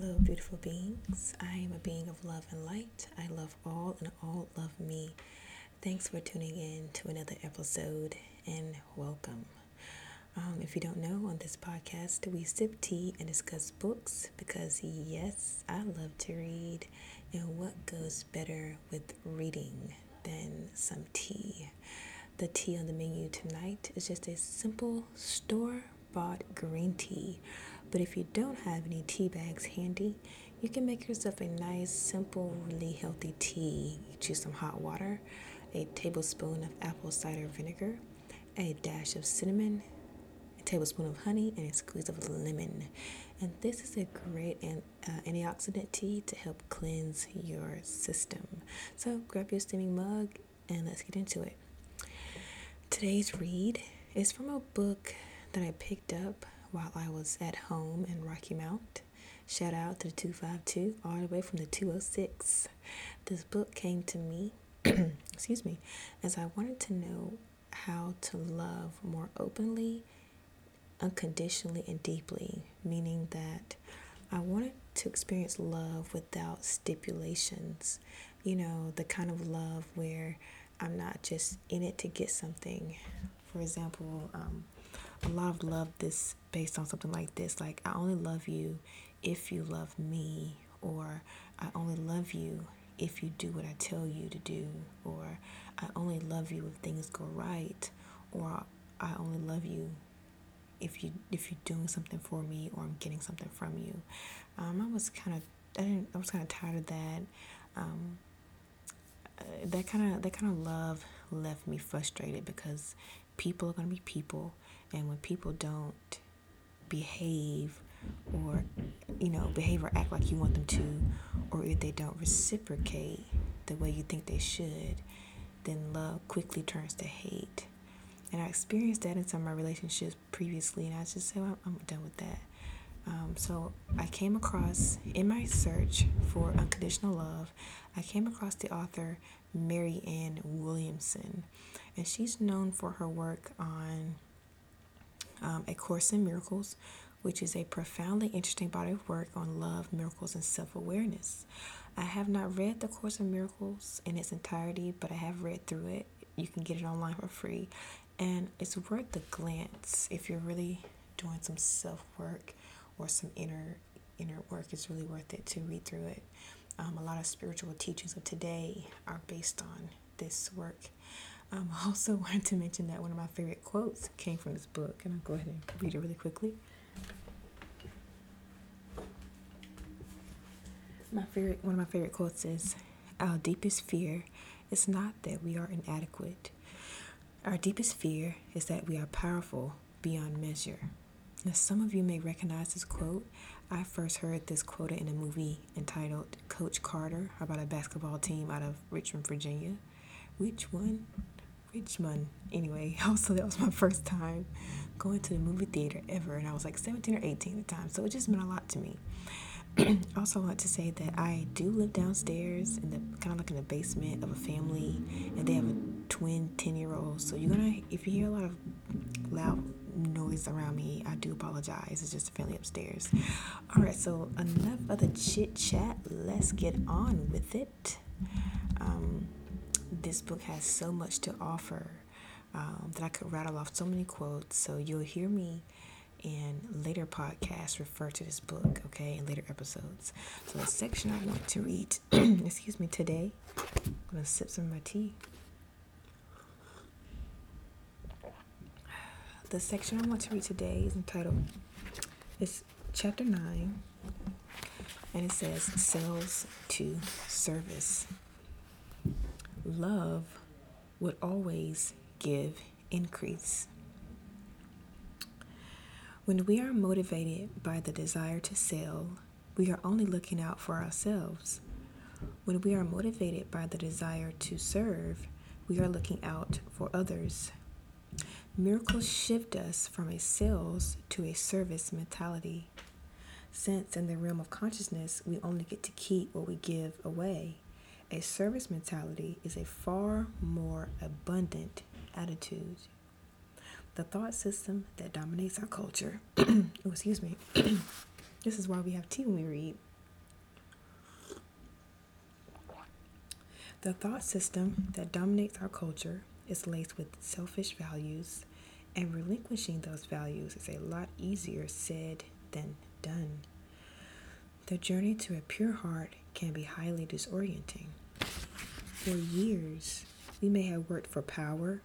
Hello, beautiful beings. I am a being of love and light. I love all, and all love me. Thanks for tuning in to another episode and welcome. Um, if you don't know, on this podcast, we sip tea and discuss books because, yes, I love to read. And what goes better with reading than some tea? The tea on the menu tonight is just a simple store bought green tea but if you don't have any tea bags handy, you can make yourself a nice, simple, really healthy tea. You choose some hot water, a tablespoon of apple cider vinegar, a dash of cinnamon, a tablespoon of honey, and a squeeze of lemon. And this is a great uh, antioxidant tea to help cleanse your system. So grab your steaming mug and let's get into it. Today's read is from a book that I picked up while I was at home in Rocky Mount. Shout out to the 252 all the way from the 206. This book came to me, excuse me, as I wanted to know how to love more openly, unconditionally, and deeply, meaning that I wanted to experience love without stipulations. You know, the kind of love where I'm not just in it to get something. For example, um, a lot of love this based on something like this. Like i only love you if you love me or i only love you if you do what i tell you to do or i only love you if things go right or i only love you if you if you're doing something for me or i'm getting something from you. Um, i was kind of i didn't i was kind of tired of that. Um, uh, that kind of that kind of love left me frustrated because people are going to be people and when people don't behave or, you know, behave or act like you want them to, or if they don't reciprocate the way you think they should, then love quickly turns to hate. And I experienced that in some of my relationships previously, and I just said, well, I'm done with that. Um, so I came across, in my search for unconditional love, I came across the author Marianne Williamson. And she's known for her work on um, A Course in Miracles, which is a profoundly interesting body of work on love, miracles, and self awareness. I have not read The Course in Miracles in its entirety, but I have read through it. You can get it online for free. And it's worth the glance if you're really doing some self work or some inner inner work. It's really worth it to read through it. Um, a lot of spiritual teachings of today are based on this work. Um, I also wanted to mention that one of my favorite quotes came from this book, and I'll go ahead and read it really quickly. My favorite, one of my favorite quotes is, "Our deepest fear is not that we are inadequate. Our deepest fear is that we are powerful beyond measure." Now, some of you may recognize this quote. I first heard this quoted in a movie entitled Coach Carter about a basketball team out of Richmond, Virginia. Which one? Richmond. Anyway, also that was my first time going to the movie theater ever, and I was like 17 or 18 at the time, so it just meant a lot to me. also, want to say that I do live downstairs in the kind of like in the basement of a family, and they have a twin 10 year old. So you're gonna, if you hear a lot of loud noise around me, I do apologize. It's just a family upstairs. All right, so enough of the chit chat. Let's get on with it. Um, this book has so much to offer um, that I could rattle off so many quotes. So you'll hear me in later podcasts refer to this book, okay, in later episodes. So the section I want to read, excuse me, today, I'm gonna sip some of my tea. The section I want to read today is entitled, it's chapter 9, and it says Sales to Service love would always give increase. When we are motivated by the desire to sell, we are only looking out for ourselves. When we are motivated by the desire to serve, we are looking out for others. Miracles shift us from a sales to a service mentality. Since in the realm of consciousness, we only get to keep what we give away. A service mentality is a far more abundant attitude. The thought system that dominates our culture. oh, excuse me. this is why we have tea when we read. The thought system that dominates our culture is laced with selfish values, and relinquishing those values is a lot easier said than done. The journey to a pure heart can be highly disorienting. For years, we may have worked for power,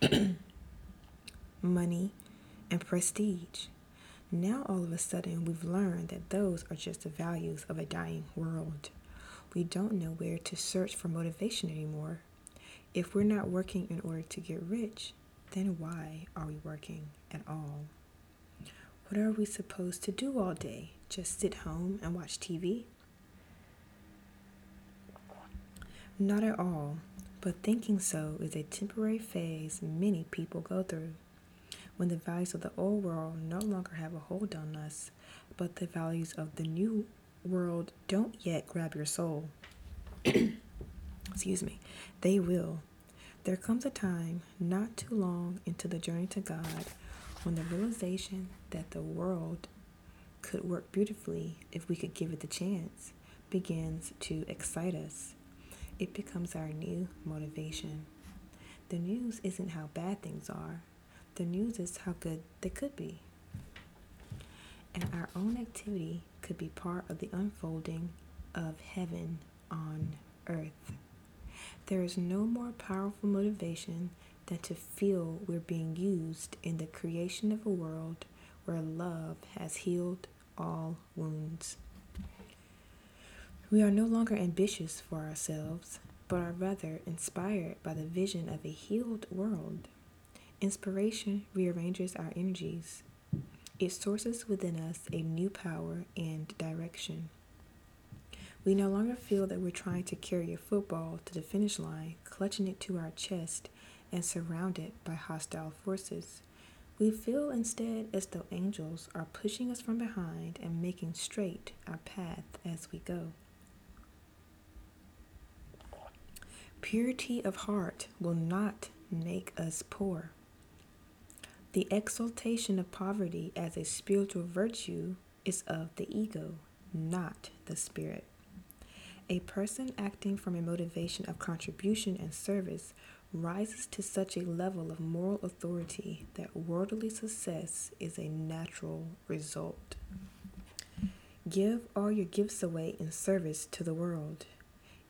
money, and prestige. Now, all of a sudden, we've learned that those are just the values of a dying world. We don't know where to search for motivation anymore. If we're not working in order to get rich, then why are we working at all? What are we supposed to do all day? Just sit home and watch TV? Not at all, but thinking so is a temporary phase many people go through. When the values of the old world no longer have a hold on us, but the values of the new world don't yet grab your soul. Excuse me, they will. There comes a time not too long into the journey to God when the realization that the world could work beautifully if we could give it the chance begins to excite us. It becomes our new motivation. The news isn't how bad things are, the news is how good they could be. And our own activity could be part of the unfolding of heaven on earth. There is no more powerful motivation than to feel we're being used in the creation of a world where love has healed all wounds. We are no longer ambitious for ourselves, but are rather inspired by the vision of a healed world. Inspiration rearranges our energies. It sources within us a new power and direction. We no longer feel that we're trying to carry a football to the finish line, clutching it to our chest and surrounded by hostile forces. We feel instead as though angels are pushing us from behind and making straight our path as we go. Purity of heart will not make us poor. The exaltation of poverty as a spiritual virtue is of the ego, not the spirit. A person acting from a motivation of contribution and service rises to such a level of moral authority that worldly success is a natural result. Give all your gifts away in service to the world.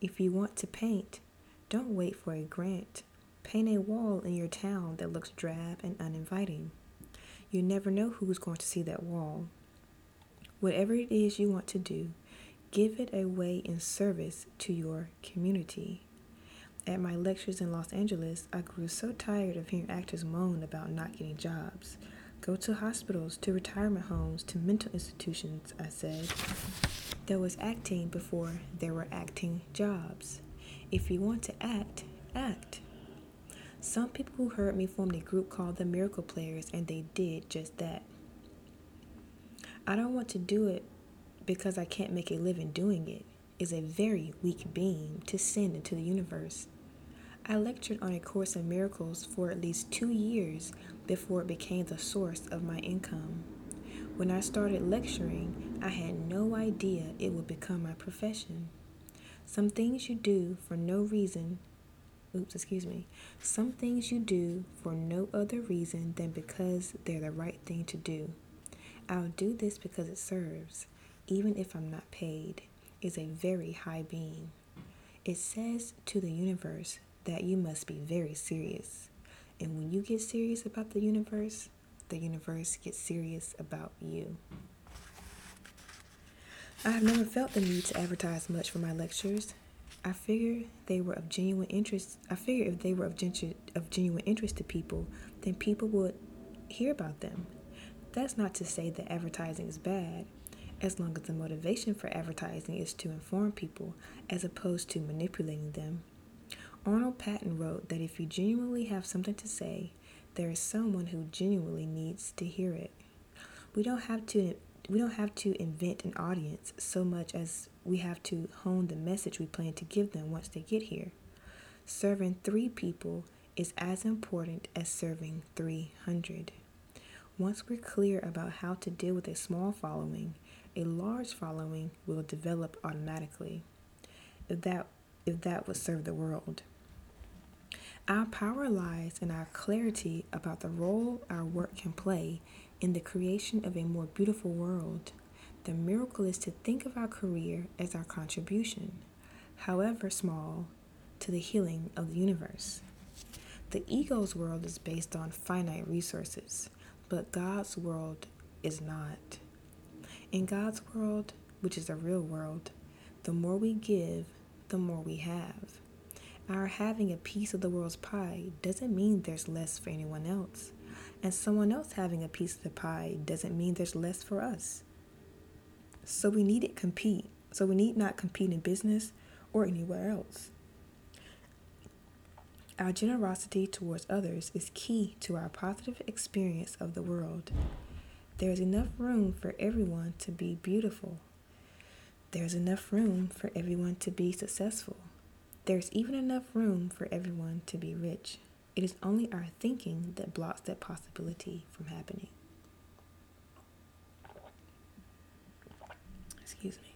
If you want to paint, don't wait for a grant. Paint a wall in your town that looks drab and uninviting. You never know who's going to see that wall. Whatever it is you want to do, give it away in service to your community. At my lectures in Los Angeles, I grew so tired of hearing actors moan about not getting jobs. Go to hospitals, to retirement homes, to mental institutions, I said. There was acting before there were acting jobs. If you want to act, act. Some people who heard me formed a group called the Miracle Players, and they did just that. I don't want to do it because I can't make a living doing it is a very weak beam to send into the universe. I lectured on A Course in Miracles for at least two years before it became the source of my income. When I started lecturing, I had no idea it would become my profession. Some things you do for no reason, oops, excuse me, some things you do for no other reason than because they're the right thing to do. I'll do this because it serves, even if I'm not paid, is a very high being. It says to the universe that you must be very serious. And when you get serious about the universe, the universe gets serious about you. I have never felt the need to advertise much for my lectures. I figure they were of genuine interest. I figure if they were of, genu- of genuine interest to people, then people would hear about them. That's not to say that advertising is bad, as long as the motivation for advertising is to inform people as opposed to manipulating them Arnold Patent wrote that if you genuinely have something to say, there is someone who genuinely needs to hear it. We don't have to we don't have to invent an audience so much as we have to hone the message we plan to give them once they get here. Serving 3 people is as important as serving 300. Once we're clear about how to deal with a small following, a large following will develop automatically. If that if that would serve the world. Our power lies in our clarity about the role our work can play in the creation of a more beautiful world. The miracle is to think of our career as our contribution, however small, to the healing of the universe. The ego's world is based on finite resources, but God's world is not. In God's world, which is a real world, the more we give, the more we have. Our having a piece of the world's pie doesn't mean there's less for anyone else. And someone else having a piece of the pie doesn't mean there's less for us. So we need to compete. So we need not compete in business or anywhere else. Our generosity towards others is key to our positive experience of the world. There is enough room for everyone to be beautiful. There's enough room for everyone to be successful. There's even enough room for everyone to be rich. It is only our thinking that blocks that possibility from happening. Excuse me.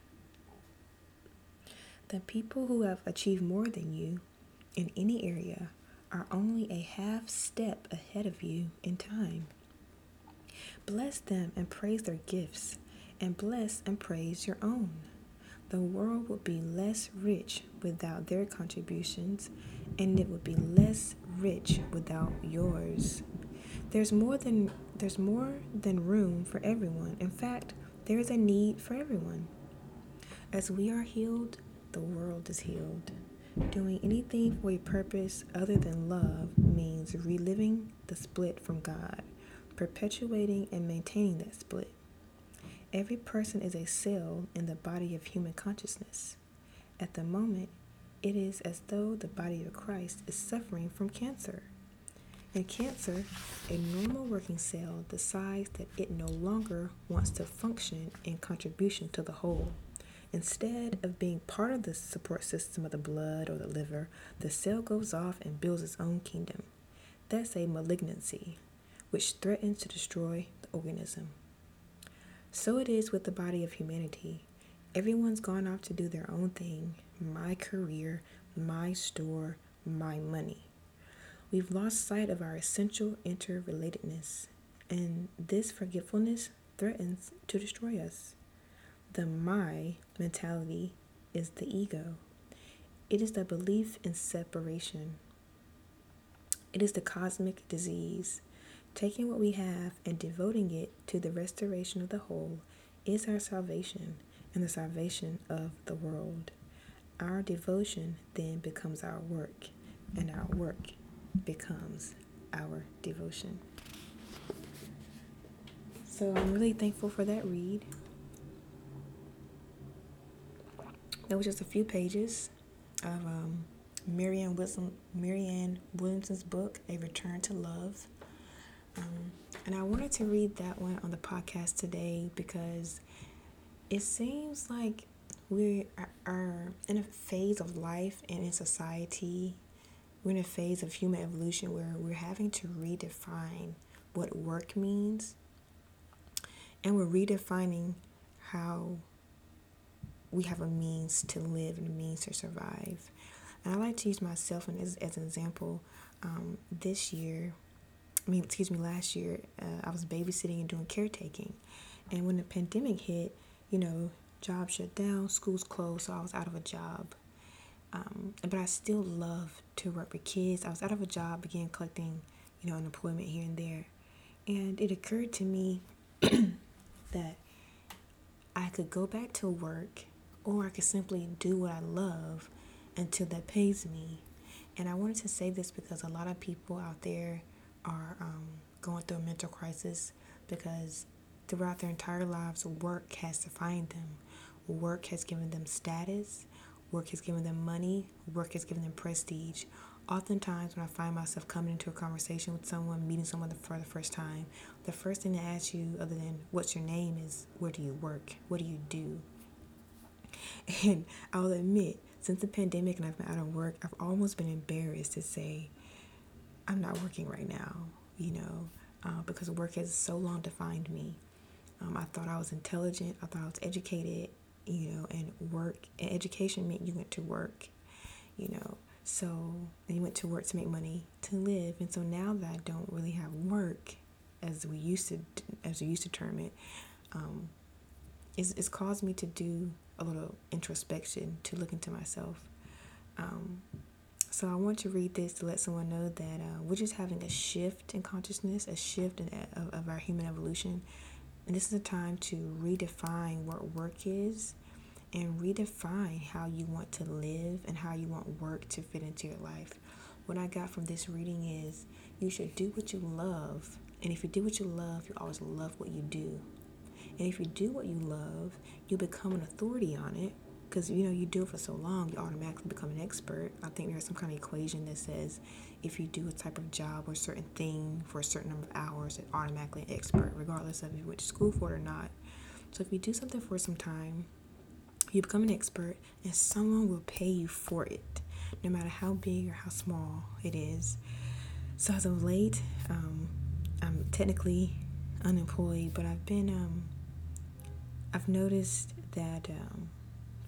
The people who have achieved more than you in any area are only a half step ahead of you in time. Bless them and praise their gifts, and bless and praise your own. The world would be less rich without their contributions, and it would be less rich without yours. There's more than there's more than room for everyone. In fact, there is a need for everyone. As we are healed, the world is healed. Doing anything for a purpose other than love means reliving the split from God, perpetuating and maintaining that split. Every person is a cell in the body of human consciousness. At the moment, it is as though the body of Christ is suffering from cancer. In cancer, a normal working cell decides that it no longer wants to function in contribution to the whole. Instead of being part of the support system of the blood or the liver, the cell goes off and builds its own kingdom. That's a malignancy, which threatens to destroy the organism. So it is with the body of humanity. Everyone's gone off to do their own thing my career, my store, my money. We've lost sight of our essential interrelatedness, and this forgetfulness threatens to destroy us. The my mentality is the ego, it is the belief in separation, it is the cosmic disease. Taking what we have and devoting it to the restoration of the whole is our salvation and the salvation of the world. Our devotion then becomes our work, and our work becomes our devotion. So I'm really thankful for that read. That was just a few pages of um, Marianne, Wilson, Marianne Williamson's book, A Return to Love. Um, and I wanted to read that one on the podcast today because it seems like we are in a phase of life and in society. We're in a phase of human evolution where we're having to redefine what work means. And we're redefining how we have a means to live and a means to survive. And I like to use myself as, as an example. Um, this year, I mean, excuse me, last year, uh, I was babysitting and doing caretaking. And when the pandemic hit, you know, jobs shut down, schools closed, so I was out of a job. Um, but I still love to work with kids. I was out of a job, began collecting, you know, unemployment here and there. And it occurred to me that I could go back to work or I could simply do what I love until that pays me. And I wanted to say this because a lot of people out there are um, going through a mental crisis because throughout their entire lives, work has defined them. Work has given them status, work has given them money, work has given them prestige. Oftentimes, when I find myself coming into a conversation with someone, meeting someone for the first time, the first thing they ask you, other than what's your name, is where do you work? What do you do? And I'll admit, since the pandemic and I've been out of work, I've almost been embarrassed to say, I'm not working right now, you know, uh, because work has so long defined me. Um, I thought I was intelligent, I thought I was educated, you know, and work and education meant you went to work. you know. So, and you went to work to make money to live. And so now that I don't really have work, as we used to, as we used to term it, um, it's, it's caused me to do a little introspection, to look into myself. Um, so I want to read this to let someone know that uh, we're just having a shift in consciousness, a shift in, of, of our human evolution. And this is a time to redefine what work is and redefine how you want to live and how you want work to fit into your life. What I got from this reading is you should do what you love. And if you do what you love, you always love what you do. And if you do what you love, you become an authority on it because you know you do it for so long you automatically become an expert. I think there's some kind of equation that says if you do a type of job or certain thing for a certain number of hours it automatically an expert regardless of if you went to school for it or not. So if you do something for some time you become an expert and someone will pay you for it no matter how big or how small it is. So as of late um, i'm technically unemployed but i've been um, i've noticed that um,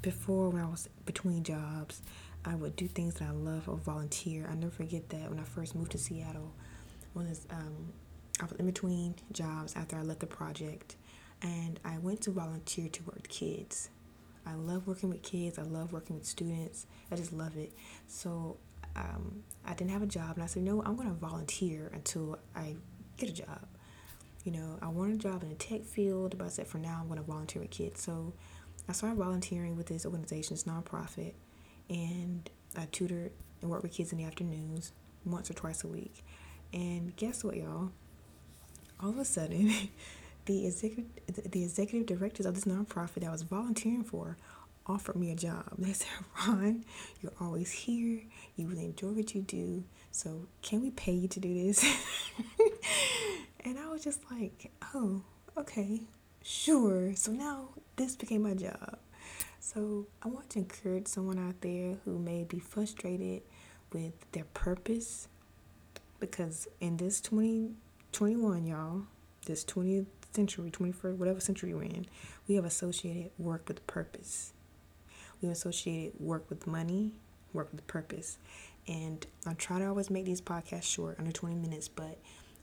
before when I was between jobs, I would do things that I love or volunteer. I never forget that when I first moved to Seattle, when was, um, I was in between jobs after I left the project, and I went to volunteer to work with kids. I love working with kids. I love working with students. I just love it. So um, I didn't have a job, and I said, no, I'm going to volunteer until I get a job. You know, I want a job in the tech field, but I said for now I'm going to volunteer with kids. So I started volunteering with this organization, it's nonprofit, and I tutor and work with kids in the afternoons once or twice a week. And guess what, y'all? All of a sudden, the executive the executive directors of this nonprofit that I was volunteering for offered me a job. They said, Ron, you're always here. You really enjoy what you do. So can we pay you to do this? and I was just like, oh, okay, sure. So now this became my job. So I want to encourage someone out there who may be frustrated with their purpose because in this 2021, y'all, this 20th century, 21st, whatever century we're in, we have associated work with purpose. We associated work with money, work with purpose. And I try to always make these podcasts short, under 20 minutes, but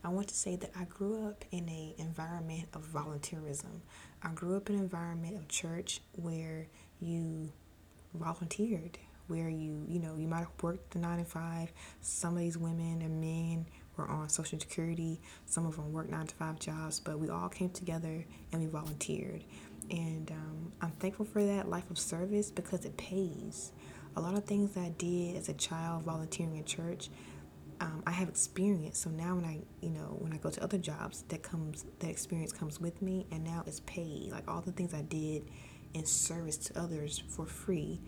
I want to say that I grew up in an environment of volunteerism. I grew up in an environment of church where you volunteered, where you, you know, you might have worked the nine to five. Some of these women and men were on Social Security, some of them worked nine to five jobs, but we all came together and we volunteered. And um, I'm thankful for that life of service because it pays. A lot of things I did as a child volunteering in church, um, I have experience. So now when I, you know, when I go to other jobs, that comes, that experience comes with me, and now it's paid. Like all the things I did in service to others for free,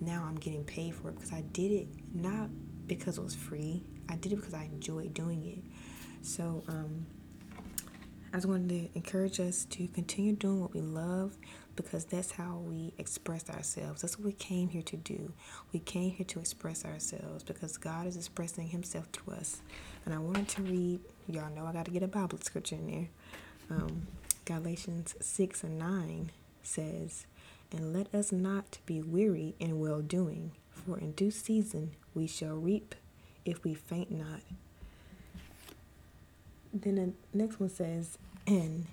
now I'm getting paid for it because I did it not because it was free. I did it because I enjoyed doing it. So um, I just wanted to encourage us to continue doing what we love because that's how we express ourselves. That's what we came here to do. We came here to express ourselves because God is expressing Himself through us. And I wanted to read, y'all know I got to get a Bible scripture in there. Um, Galatians 6 and 9 says, And let us not be weary in well doing, for in due season we shall reap if we faint not. Then the next one says, And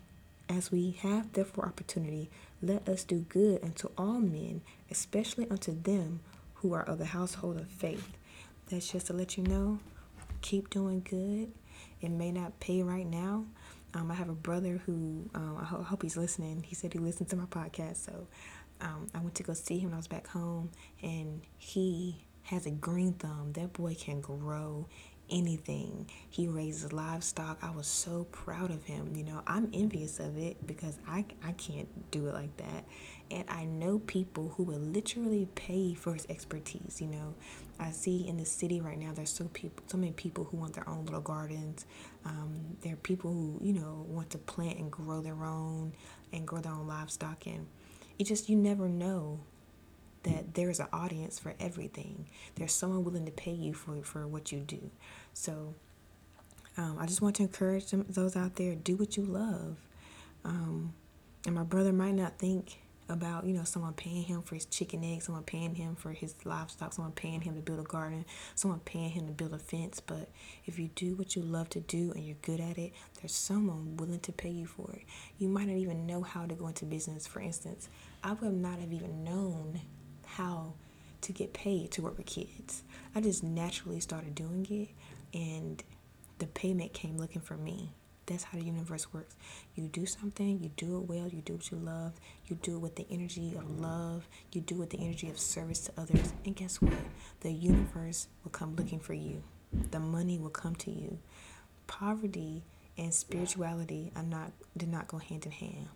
as we have therefore opportunity, let us do good unto all men, especially unto them who are of the household of faith. That's just to let you know, keep doing good. It may not pay right now. Um, I have a brother who um, I hope he's listening. He said he listened to my podcast, so um, I went to go see him when I was back home, and he has a green thumb. That boy can grow anything. He raises livestock. I was so proud of him. You know, I'm envious of it because I, I can't do it like that. And I know people who will literally pay for his expertise. You know, I see in the city right now, there's so people, so many people who want their own little gardens. Um, there are people who, you know, want to plant and grow their own and grow their own livestock. And it just, you never know that there's an audience for everything. There's someone willing to pay you for, for what you do. So um, I just want to encourage them, those out there do what you love. Um, and my brother might not think about, you know, someone paying him for his chicken eggs, someone paying him for his livestock, someone paying him to build a garden, someone paying him to build a fence. But if you do what you love to do and you're good at it, there's someone willing to pay you for it. You might not even know how to go into business. For instance, I would not have even known how to get paid to work with kids. I just naturally started doing it and the payment came looking for me. That's how the universe works. You do something, you do it well, you do what you love, you do it with the energy of love, you do it with the energy of service to others. And guess what? The universe will come looking for you, the money will come to you. Poverty and spirituality are not did not go hand in hand.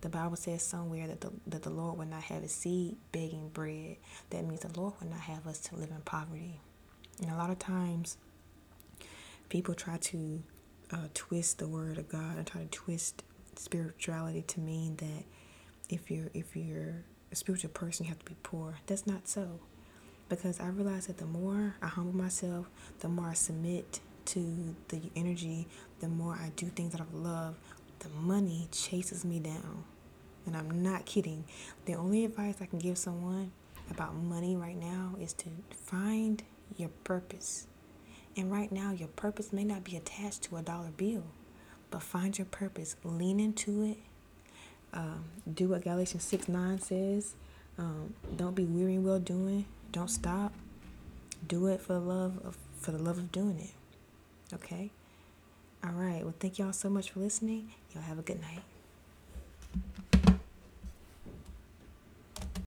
The Bible says somewhere that the, that the Lord will not have a seed begging bread. That means the Lord will not have us to live in poverty. And a lot of times, people try to uh, twist the word of God and try to twist spirituality to mean that if you're if you're a spiritual person, you have to be poor. That's not so, because I realize that the more I humble myself, the more I submit to the energy, the more I do things out of love, the money chases me down. And I'm not kidding. The only advice I can give someone about money right now is to find your purpose. And right now, your purpose may not be attached to a dollar bill, but find your purpose, lean into it. Um, do what Galatians 6 9 says. Um, don't be weary in well doing. Don't stop. Do it for the love of for the love of doing it. Okay? All right. Well, thank y'all so much for listening. Y'all have a good night.